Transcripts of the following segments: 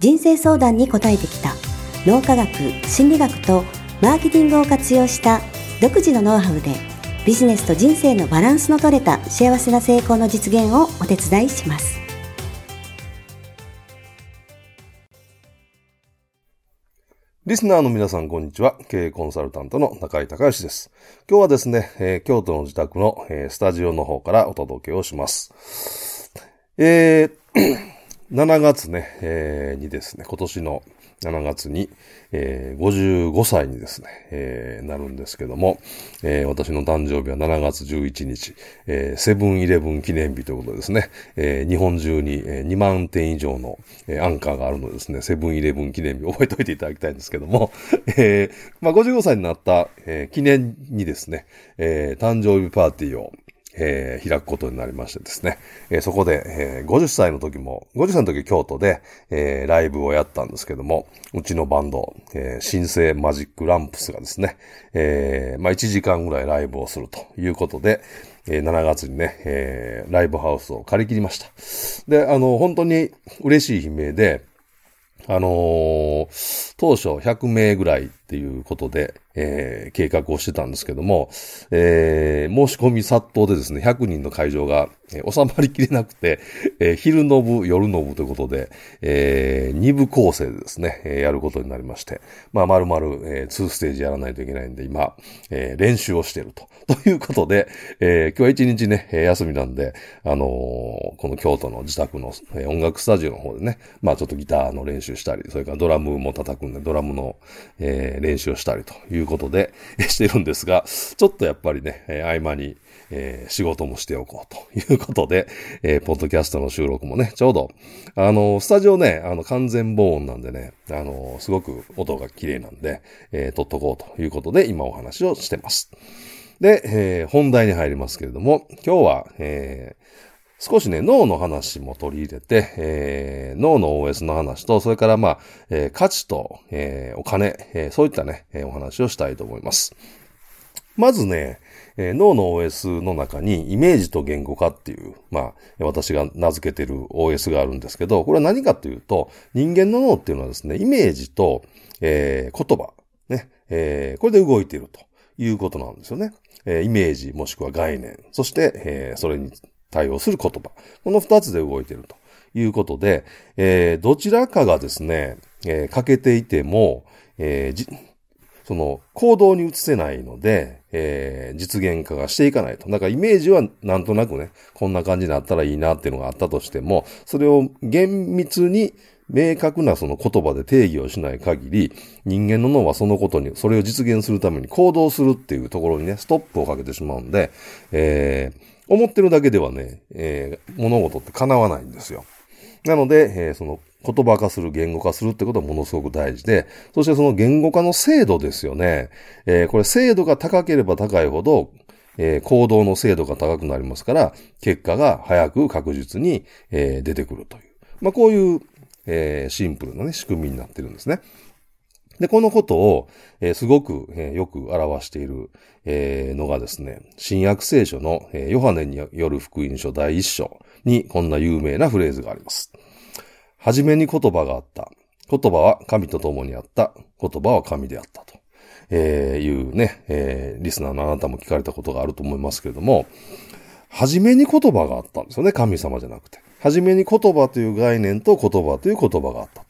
人生相談に応えてきた脳科学、心理学とマーケティングを活用した独自のノウハウでビジネスと人生のバランスの取れた幸せな成功の実現をお手伝いします。リスナーの皆さん、こんにちは。経営コンサルタントの中井隆義です。今日はですね、えー、京都の自宅の、えー、スタジオの方からお届けをします。えー、7月ね、えー、にですね、今年の7月に、えー、55歳にですね、えー、なるんですけども、えー、私の誕生日は7月11日、え、セブンイレブン記念日ということですね、え、日本中に、え、2万点以上の、え、アンカーがあるのでですね、セブンイレブン記念日。覚えておいていただきたいんですけども、えー、まあ、55歳になった、え、記念にですね、え、誕生日パーティーを、えー、開くことになりましてですね、えー、そこで、えー、50歳の時も、50歳の時京都で、えー、ライブをやったんですけども、うちのバンド、えー、新生マジックランプスがですね、えー、まあ1時間ぐらいライブをするということで、えー、7月にね、えー、ライブハウスを借り切りました。で、あの、本当に嬉しい悲鳴で、あの、当初100名ぐらいっていうことで、えー、計画をしてたんですけども、えー、申し込み殺到でですね、100人の会場が、えー、収まりきれなくて、えー、昼の部、夜の部ということで、えー、2部構成でですね、えー、やることになりまして、まあ、丸々、えー、2ステージやらないといけないんで、今、えー、練習をしていると。ということで、えー、今日は一日ね、休みなんで、あのー、この京都の自宅の、えー、音楽スタジオの方でね、まあちょっとギターの練習したり、それからドラムも叩くんで、ドラムの、えー、練習をしたりということで、してるんですが、ちょっとやっぱりね、えー、合間に、えー、仕事もしておこうということで、えー、ポッドキャストの収録もね、ちょうど、あの、スタジオね、あの、完全防音なんでね、あの、すごく音が綺麗なんで、えー、撮っとこうということで、今お話をしてます。で、えー、本題に入りますけれども、今日は、えー、少しね、脳の話も取り入れて、えー、脳の OS の話と、それからまあ、えー、価値と、えー、お金、えー、そういったね、えー、お話をしたいと思います。まずね、えー、脳の OS の中にイメージと言語化っていう、まあ、私が名付けてる OS があるんですけど、これは何かというと、人間の脳っていうのはですね、イメージと、えー、言葉、ね、えー、これで動いているということなんですよね。え、イメージもしくは概念、そして、えー、それに対応する言葉。この二つで動いているということで、えー、どちらかがですね、えー、欠けていても、えー、その行動に移せないので、えー、実現化がしていかないと。だからイメージはなんとなくね、こんな感じになったらいいなっていうのがあったとしても、それを厳密に明確なその言葉で定義をしない限り、人間の脳はそのことに、それを実現するために行動するっていうところにね、ストップをかけてしまうんで、えー、思ってるだけではね、えー、物事って叶わないんですよ。なので、えー、その言葉化する、言語化するってことはものすごく大事で、そしてその言語化の精度ですよね。えー、これ精度が高ければ高いほど、えー、行動の精度が高くなりますから、結果が早く確実に、えー、出てくるという。まあ、こういう、えー、シンプルなね、仕組みになってるんですね。で、このことを、えー、すごく、えー、よく表している、えー、のがですね、新約聖書の、えヨハネによる福音書第一章にこんな有名なフレーズがあります。はじめに言葉があった。言葉は神と共にあった。言葉は神であったと。えいうね、えリスナーのあなたも聞かれたことがあると思いますけれども、はじめに言葉があったんですよね。神様じゃなくて。はじめに言葉という概念と言葉という言葉があった。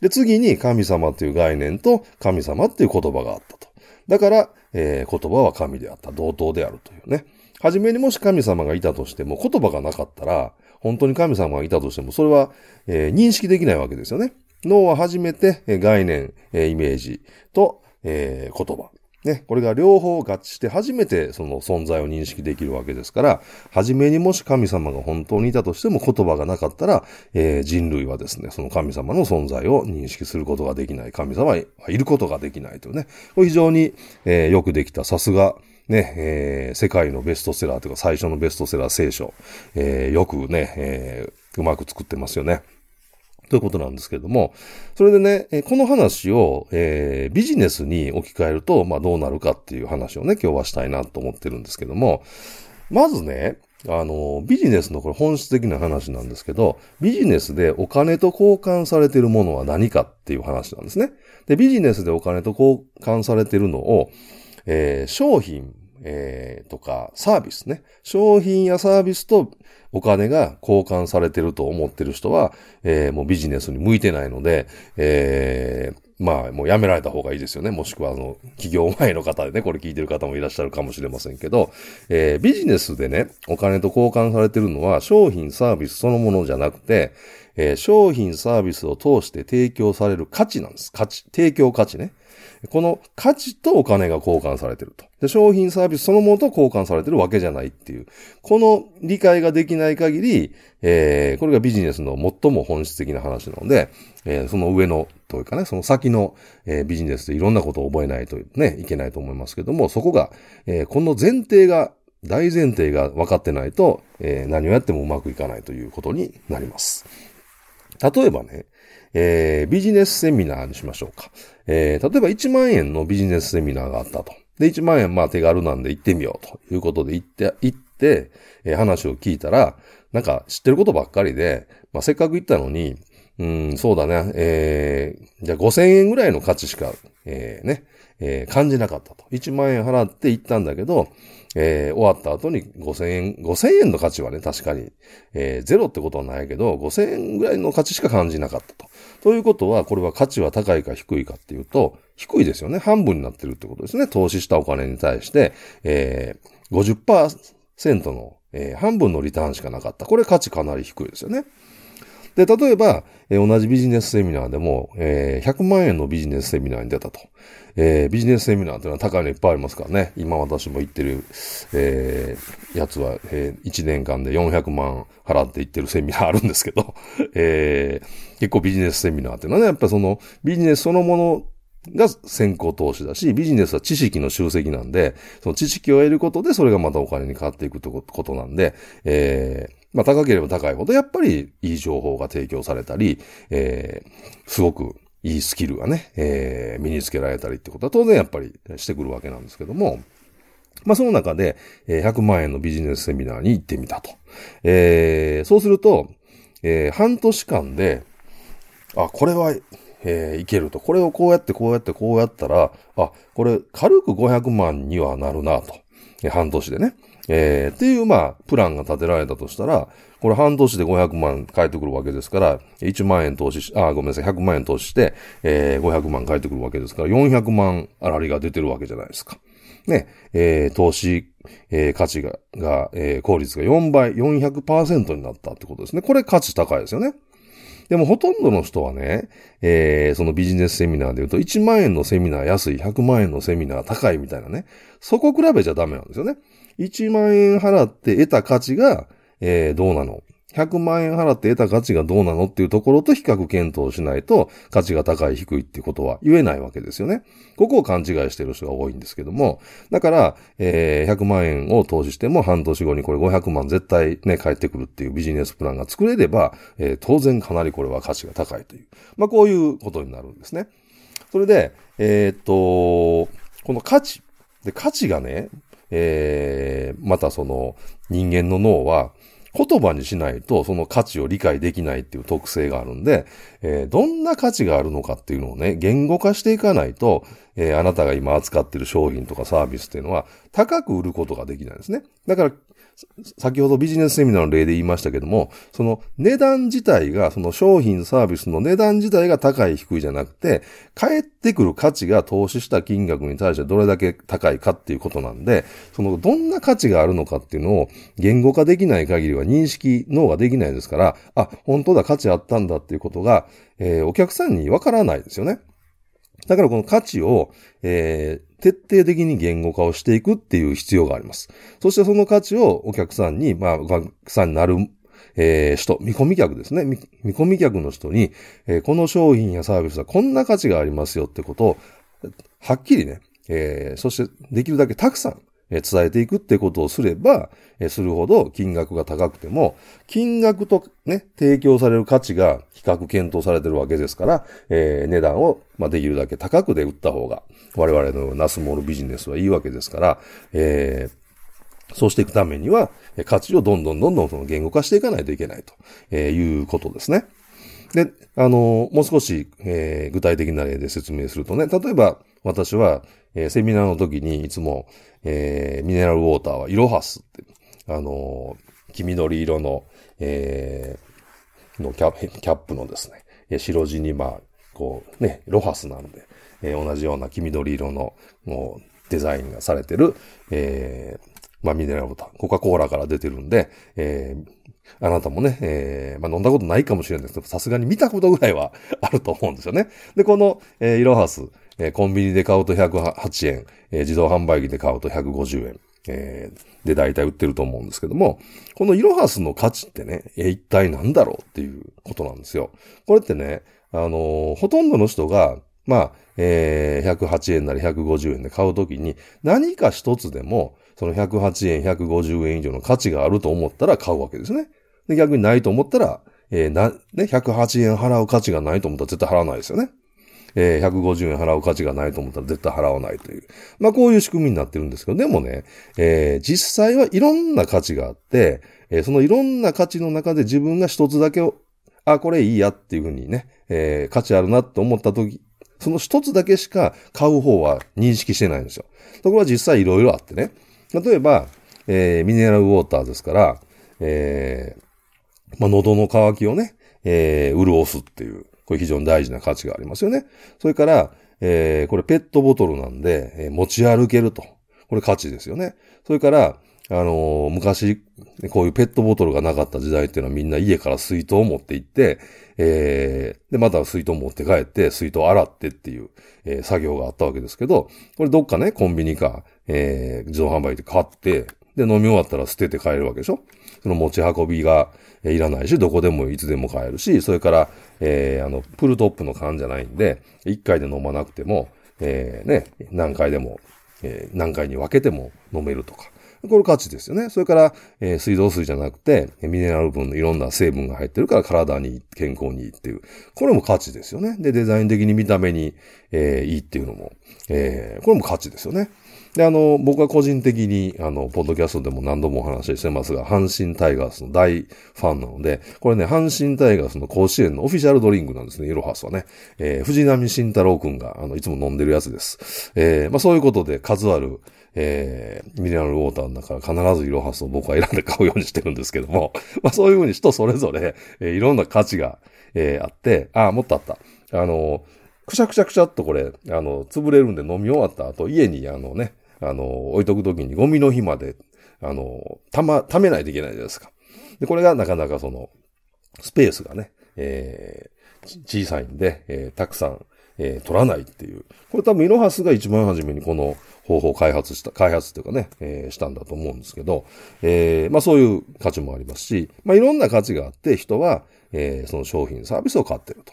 で、次に神様という概念と神様っていう言葉があったと。だから、えー、言葉は神であった。同等であるというね。はじめにもし神様がいたとしても、言葉がなかったら、本当に神様がいたとしても、それは、えー、認識できないわけですよね。脳は初めて、概念、イメージと、えー、言葉。ね、これが両方合致して初めてその存在を認識できるわけですから、初めにもし神様が本当にいたとしても言葉がなかったら、えー、人類はですね、その神様の存在を認識することができない。神様はいることができないというね。これ非常に、えー、よくできた、さすが、ね、えー、世界のベストセラーというか最初のベストセラー聖書、えー、よくね、えー、うまく作ってますよね。ということなんですけれども、それでね、この話を、えー、ビジネスに置き換えると、まあどうなるかっていう話をね、今日はしたいなと思ってるんですけども、まずね、あの、ビジネスのこれ本質的な話なんですけど、ビジネスでお金と交換されているものは何かっていう話なんですね。で、ビジネスでお金と交換されているのを、えー、商品、えー、とかサービスね。商品やサービスとお金が交換されてると思ってる人は、えー、もうビジネスに向いてないので、えー、まあ、もうやめられた方がいいですよね。もしくは、あの、企業前の方でね、これ聞いてる方もいらっしゃるかもしれませんけど、えー、ビジネスでね、お金と交換されてるのは、商品、サービスそのものじゃなくて、えー、商品、サービスを通して提供される価値なんです。価値。提供価値ね。この価値とお金が交換されてると。で、商品サービスそのものと交換されてるわけじゃないっていう。この理解ができない限り、えー、これがビジネスの最も本質的な話なので、えー、その上の、というかね、その先の、えー、ビジネスでいろんなことを覚えないとね、いけないと思いますけども、そこが、えー、この前提が、大前提が分かってないと、えー、何をやってもうまくいかないということになります。例えばね、えー、ビジネスセミナーにしましょうか。えー、例えば1万円のビジネスセミナーがあったと。で、1万円まあ手軽なんで行ってみようということで行って、行って、えー、話を聞いたら、なんか知ってることばっかりで、まあせっかく行ったのに、うん、そうだね、えー、じゃあ5000円ぐらいの価値しか、えー、ね、えー、感じなかったと。1万円払って行ったんだけど、えー、終わった後に5000円、5千円の価値はね、確かに、えー、ゼロってことはないけど、5000円ぐらいの価値しか感じなかったと。ということは、これは価値は高いか低いかっていうと、低いですよね。半分になってるってことですね。投資したお金に対して、えー、50%の、えー、半分のリターンしかなかった。これ価値かなり低いですよね。で、例えば、えー、同じビジネスセミナーでも、えー、100万円のビジネスセミナーに出たと。えー、ビジネスセミナーっていうのは高いのいっぱいありますからね。今私も行ってる、えー、やつは、えー、1年間で400万払って行ってるセミナーあるんですけど、えー、結構ビジネスセミナーっていうのはね、やっぱそのビジネスそのものが先行投資だし、ビジネスは知識の集積なんで、その知識を得ることでそれがまたお金に変わっていくってことなんで、えー、まあ高ければ高いほどやっぱりいい情報が提供されたり、えー、すごくいいスキルがね、えー、身につけられたりってことは当然やっぱりしてくるわけなんですけども、まあその中で、え100万円のビジネスセミナーに行ってみたと。えー、そうすると、えー、半年間で、あ、これは、えー、いけると。これをこうやってこうやってこうやったら、あ、これ軽く500万にはなるなと。半年でね。えー、っていう、まあ、プランが立てられたとしたら、これ半年で500万返ってくるわけですから、1万円投資し、あ、ごめんなさい、100万円投資して、えー、500万返ってくるわけですから、400万あらりが出てるわけじゃないですか。ね、えー、投資、えー、価値が、が、えー、効率が4倍、400%になったってことですね。これ価値高いですよね。でもほとんどの人はね、えー、そのビジネスセミナーで言うと1万円のセミナー安い、100万円のセミナー高いみたいなね。そこ比べちゃダメなんですよね。1万円払って得た価値が、えー、どうなの？100万円払って得た価値がどうなのっていうところと比較検討しないと価値が高い低いっていうことは言えないわけですよね。ここを勘違いしてる人が多いんですけども、だから、えー、100万円を投資しても半年後にこれ500万絶対ね、返ってくるっていうビジネスプランが作れれば、えー、当然かなりこれは価値が高いという。まあこういうことになるんですね。それで、えー、っと、この価値。で、価値がね、えー、またその人間の脳は、言葉にしないとその価値を理解できないっていう特性があるんで、えー、どんな価値があるのかっていうのをね、言語化していかないと、えー、あなたが今扱っている商品とかサービスっていうのは高く売ることができないんですね。だから先ほどビジネスセミナーの例で言いましたけども、その値段自体が、その商品サービスの値段自体が高い低いじゃなくて、返ってくる価値が投資した金額に対してどれだけ高いかっていうことなんで、そのどんな価値があるのかっていうのを言語化できない限りは認識、脳ができないですから、あ、本当だ価値あったんだっていうことが、えー、お客さんにわからないですよね。だからこの価値を、えー、徹底的に言語化をしていくっていう必要があります。そしてその価値をお客さんに、まあ、お客さんになる、えー、人、見込み客ですね。見込み客の人に、えー、この商品やサービスはこんな価値がありますよってことを、はっきりね、えー、そしてできるだけたくさん伝えていくってことをすれば、するほど金額が高くても、金額とね、提供される価値が比較検討されてるわけですから、えー、値段を、ま、できるだけ高くで売った方が、我々のナスモールビジネスはいいわけですから、えー、そうしていくためには、価値をどんどんどんどんその言語化していかないといけないということですね。で、あの、もう少し、えー、具体的な例で説明するとね、例えば私は、えー、セミナーの時にいつも、えー、ミネラルウォーターはイロハスって、あのー、黄緑色の、えー、のキャキャップのですね、白地にまあ、こうね、ロハスなんで、えー、同じような黄緑色の、もう、デザインがされてる、えー、まあ、ミネラルウォーター、コカ・コーラから出てるんで、えー、あなたもね、えー、まあ、飲んだことないかもしれないですけど、さすがに見たことぐらいはあると思うんですよね。で、この、えー、イロハス、え、コンビニで買うと108円、え、自動販売機で買うと150円。えー、で大体売ってると思うんですけども、このイロハスの価値ってね、え、一体何だろうっていうことなんですよ。これってね、あのー、ほとんどの人が、まあ、えー、108円なり150円で買うときに、何か一つでも、その108円、150円以上の価値があると思ったら買うわけですね。で逆にないと思ったら、えー、な、ね、108円払う価値がないと思ったら絶対払わないですよね。えー、150円払う価値がないと思ったら絶対払わないという。まあこういう仕組みになってるんですけど、でもね、えー、実際はいろんな価値があって、えー、そのいろんな価値の中で自分が一つだけを、あ、これいいやっていうふうにね、えー、価値あるなって思った時、その一つだけしか買う方は認識してないんですよ。ところが実際いろいろあってね。例えば、えー、ミネラルウォーターですから、えー、まあ、喉の渇きをね、えー、潤すっていう、これ非常に大事な価値がありますよね。それから、えー、これペットボトルなんで、えー、持ち歩けると。これ価値ですよね。それから、あのー、昔、こういうペットボトルがなかった時代っていうのはみんな家から水筒を持って行って、えー、で、また水筒持って帰って、水筒洗ってっていう、えー、作業があったわけですけど、これどっかね、コンビニか、えー、自動販売で買って、で、飲み終わったら捨てて帰るわけでしょ？その持ち運びがいらないし、どこでもいつでも買えるし、それから、えー、あの、プルトップの缶じゃないんで、一回で飲まなくても、えー、ね、何回でも、えー、何回に分けても飲めるとか。これ価値ですよね。それから、えー、水道水じゃなくて、ミネラル分のいろんな成分が入ってるから体に健康にいいっていう。これも価値ですよね。で、デザイン的に見た目に、えー、いいっていうのも、えー、これも価値ですよね。で、あの、僕は個人的に、あの、ポッドキャストでも何度もお話ししてますが、阪神タイガースの大ファンなので、これね、阪神タイガースの甲子園のオフィシャルドリンクなんですね、イロハスはね。えー、藤波慎太郎くんが、あの、いつも飲んでるやつです。えー、まあそういうことで数ある、えー、ミネラルウォーターの中から必ずイロハスを僕は選んで買うようにしてるんですけども、まあそういうふうに人それぞれ、えー、いろんな価値が、えー、あって、あ、もっとあった。あの、くしゃくしゃくしゃっとこれ、あの、潰れるんで飲み終わった後、家にあのね、あの、置いとくときにゴミの日まで、あの、たま、溜めないといけないじゃないですか。で、これがなかなかその、スペースがね、えー、小さいんで、えー、たくさん、えー、取らないっていう。これ多分イロハスが一番初めにこの方法を開発した、開発っていうかね、えー、したんだと思うんですけど、えー、まあそういう価値もありますし、まあいろんな価値があって人は、えー、その商品、サービスを買ってると。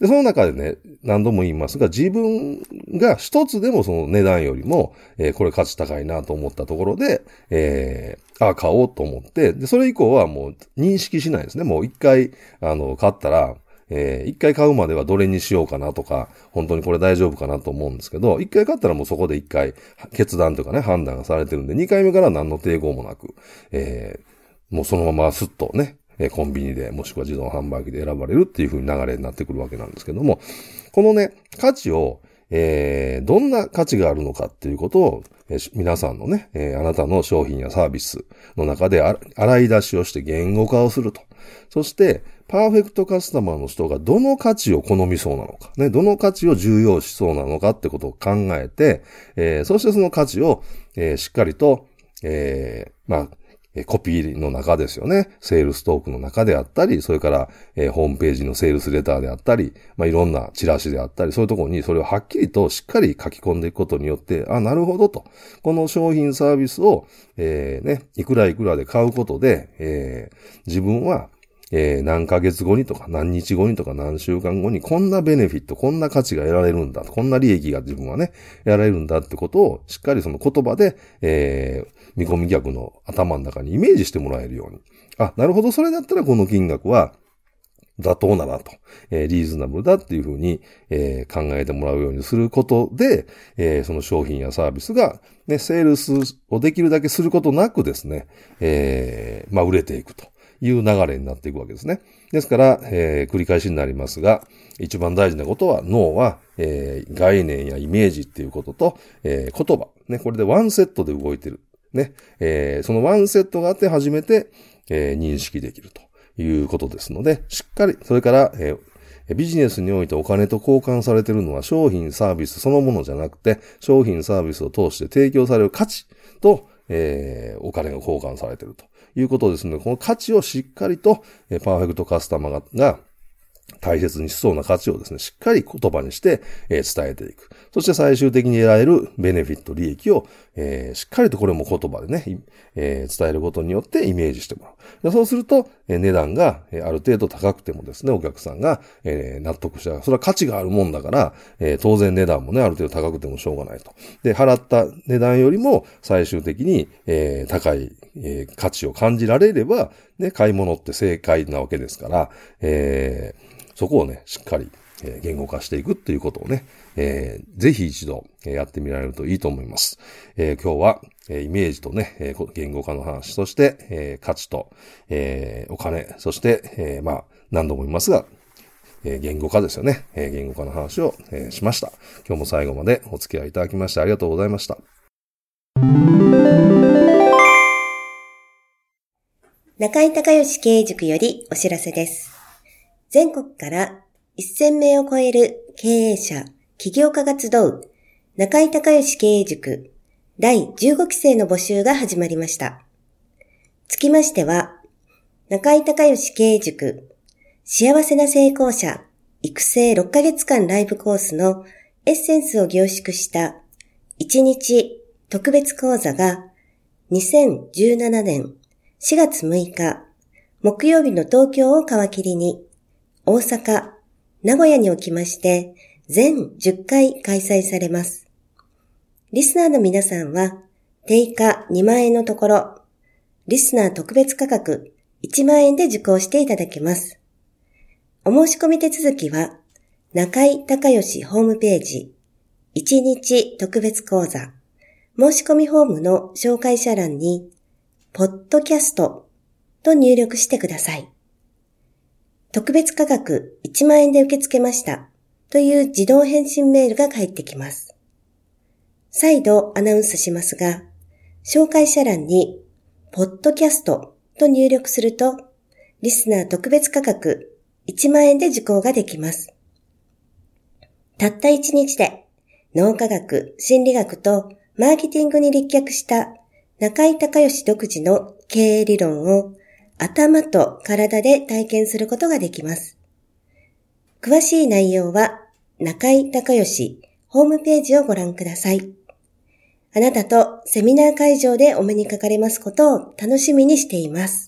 で、その中でね、何度も言いますが、自分が一つでもその値段よりも、えー、これ価値高いなと思ったところで、えー、あ、買おうと思って、で、それ以降はもう認識しないですね。もう一回、あの、買ったら、えー、一回買うまではどれにしようかなとか、本当にこれ大丈夫かなと思うんですけど、一回買ったらもうそこで一回決断とかね、判断がされてるんで、二回目から何の抵抗もなく、えー、もうそのままスッとね、えコンビニでもしくは自動販売機で選ばれるっていう風に流れになってくるわけなんですけども、このね、価値を、えー、どんな価値があるのかっていうことを、えー、皆さんのね、えー、あなたの商品やサービスの中で洗い出しをして言語化をすると。そして、パーフェクトカスタマーの人がどの価値を好みそうなのか、ね、どの価値を重要視そうなのかってことを考えて、えー、そしてその価値を、えー、しっかりと、えー、まあ、コピーの中ですよね。セールストークの中であったり、それから、えー、ホームページのセールスレターであったり、まあ、いろんなチラシであったり、そういうところにそれをはっきりとしっかり書き込んでいくことによって、あ、なるほどと。この商品サービスを、えー、ね、いくらいくらで買うことで、えー、自分はえー、何ヶ月後にとか何日後にとか何週間後にこんなベネフィット、こんな価値が得られるんだ、こんな利益が自分はね、得られるんだってことをしっかりその言葉で、えー、見込み客の頭の中にイメージしてもらえるように。あ、なるほど、それだったらこの金額は妥当だなと、えー、リーズナブルだっていうふうに、えー、考えてもらうようにすることで、えー、その商品やサービスが、ね、セールスをできるだけすることなくですね、えー、まあ、売れていくと。いう流れになっていくわけですね。ですから、えー、繰り返しになりますが、一番大事なことは脳は、えー、概念やイメージっていうことと、えー、言葉。ね、これでワンセットで動いてる。ね、えー、そのワンセットがあって初めて、えー、認識できるということですので、しっかり、それから、えービジネスにおいてお金と交換されているのは商品サービスそのものじゃなくて、商品サービスを通して提供される価値と、えー、お金が交換されているということですので、この価値をしっかりと、えパーフェクトカスタマーが大切にしそうな価値をですね、しっかり言葉にして、えー、伝えていく。そして最終的に得られるベネフィット、利益を、えー、しっかりとこれも言葉でね、えー、伝えることによってイメージしてもらう。でそうすると、え、値段が、え、ある程度高くてもですね、お客さんが、え、納得した。それは価値があるもんだから、え、当然値段もね、ある程度高くてもしょうがないと。で、払った値段よりも最終的に、え、高い、えー、価値を感じられれば、ね、買い物って正解なわけですから、えーそこをね、しっかり、え言語化していくっていうことをね、えー、ぜひ一度、えやってみられるといいと思います。えー、今日は、えイメージとね、え言語化の話、そして、え価値と、えお金、そして、えまあ、何度も言いますが、え言語化ですよね。え言語化の話を、えしました。今日も最後までお付き合いいただきましてありがとうございました。中井隆義経営塾よりお知らせです。全国から1000名を超える経営者、起業家が集う中井隆義経営塾第15期生の募集が始まりました。つきましては、中井隆義経営塾幸せな成功者育成6ヶ月間ライブコースのエッセンスを凝縮した1日特別講座が2017年4月6日木曜日の東京を皮切りに大阪、名古屋におきまして、全10回開催されます。リスナーの皆さんは、定価2万円のところ、リスナー特別価格1万円で受講していただけます。お申し込み手続きは、中井隆義ホームページ、1日特別講座、申し込みフォームの紹介者欄に、ポッドキャストと入力してください。特別価格1万円で受け付けましたという自動返信メールが返ってきます。再度アナウンスしますが、紹介者欄に、ポッドキャストと入力すると、リスナー特別価格1万円で受講ができます。たった1日で脳科学、心理学とマーケティングに立脚した中井隆義独自の経営理論を頭と体で体験することができます。詳しい内容は中井隆義ホームページをご覧ください。あなたとセミナー会場でお目にかかれますことを楽しみにしています。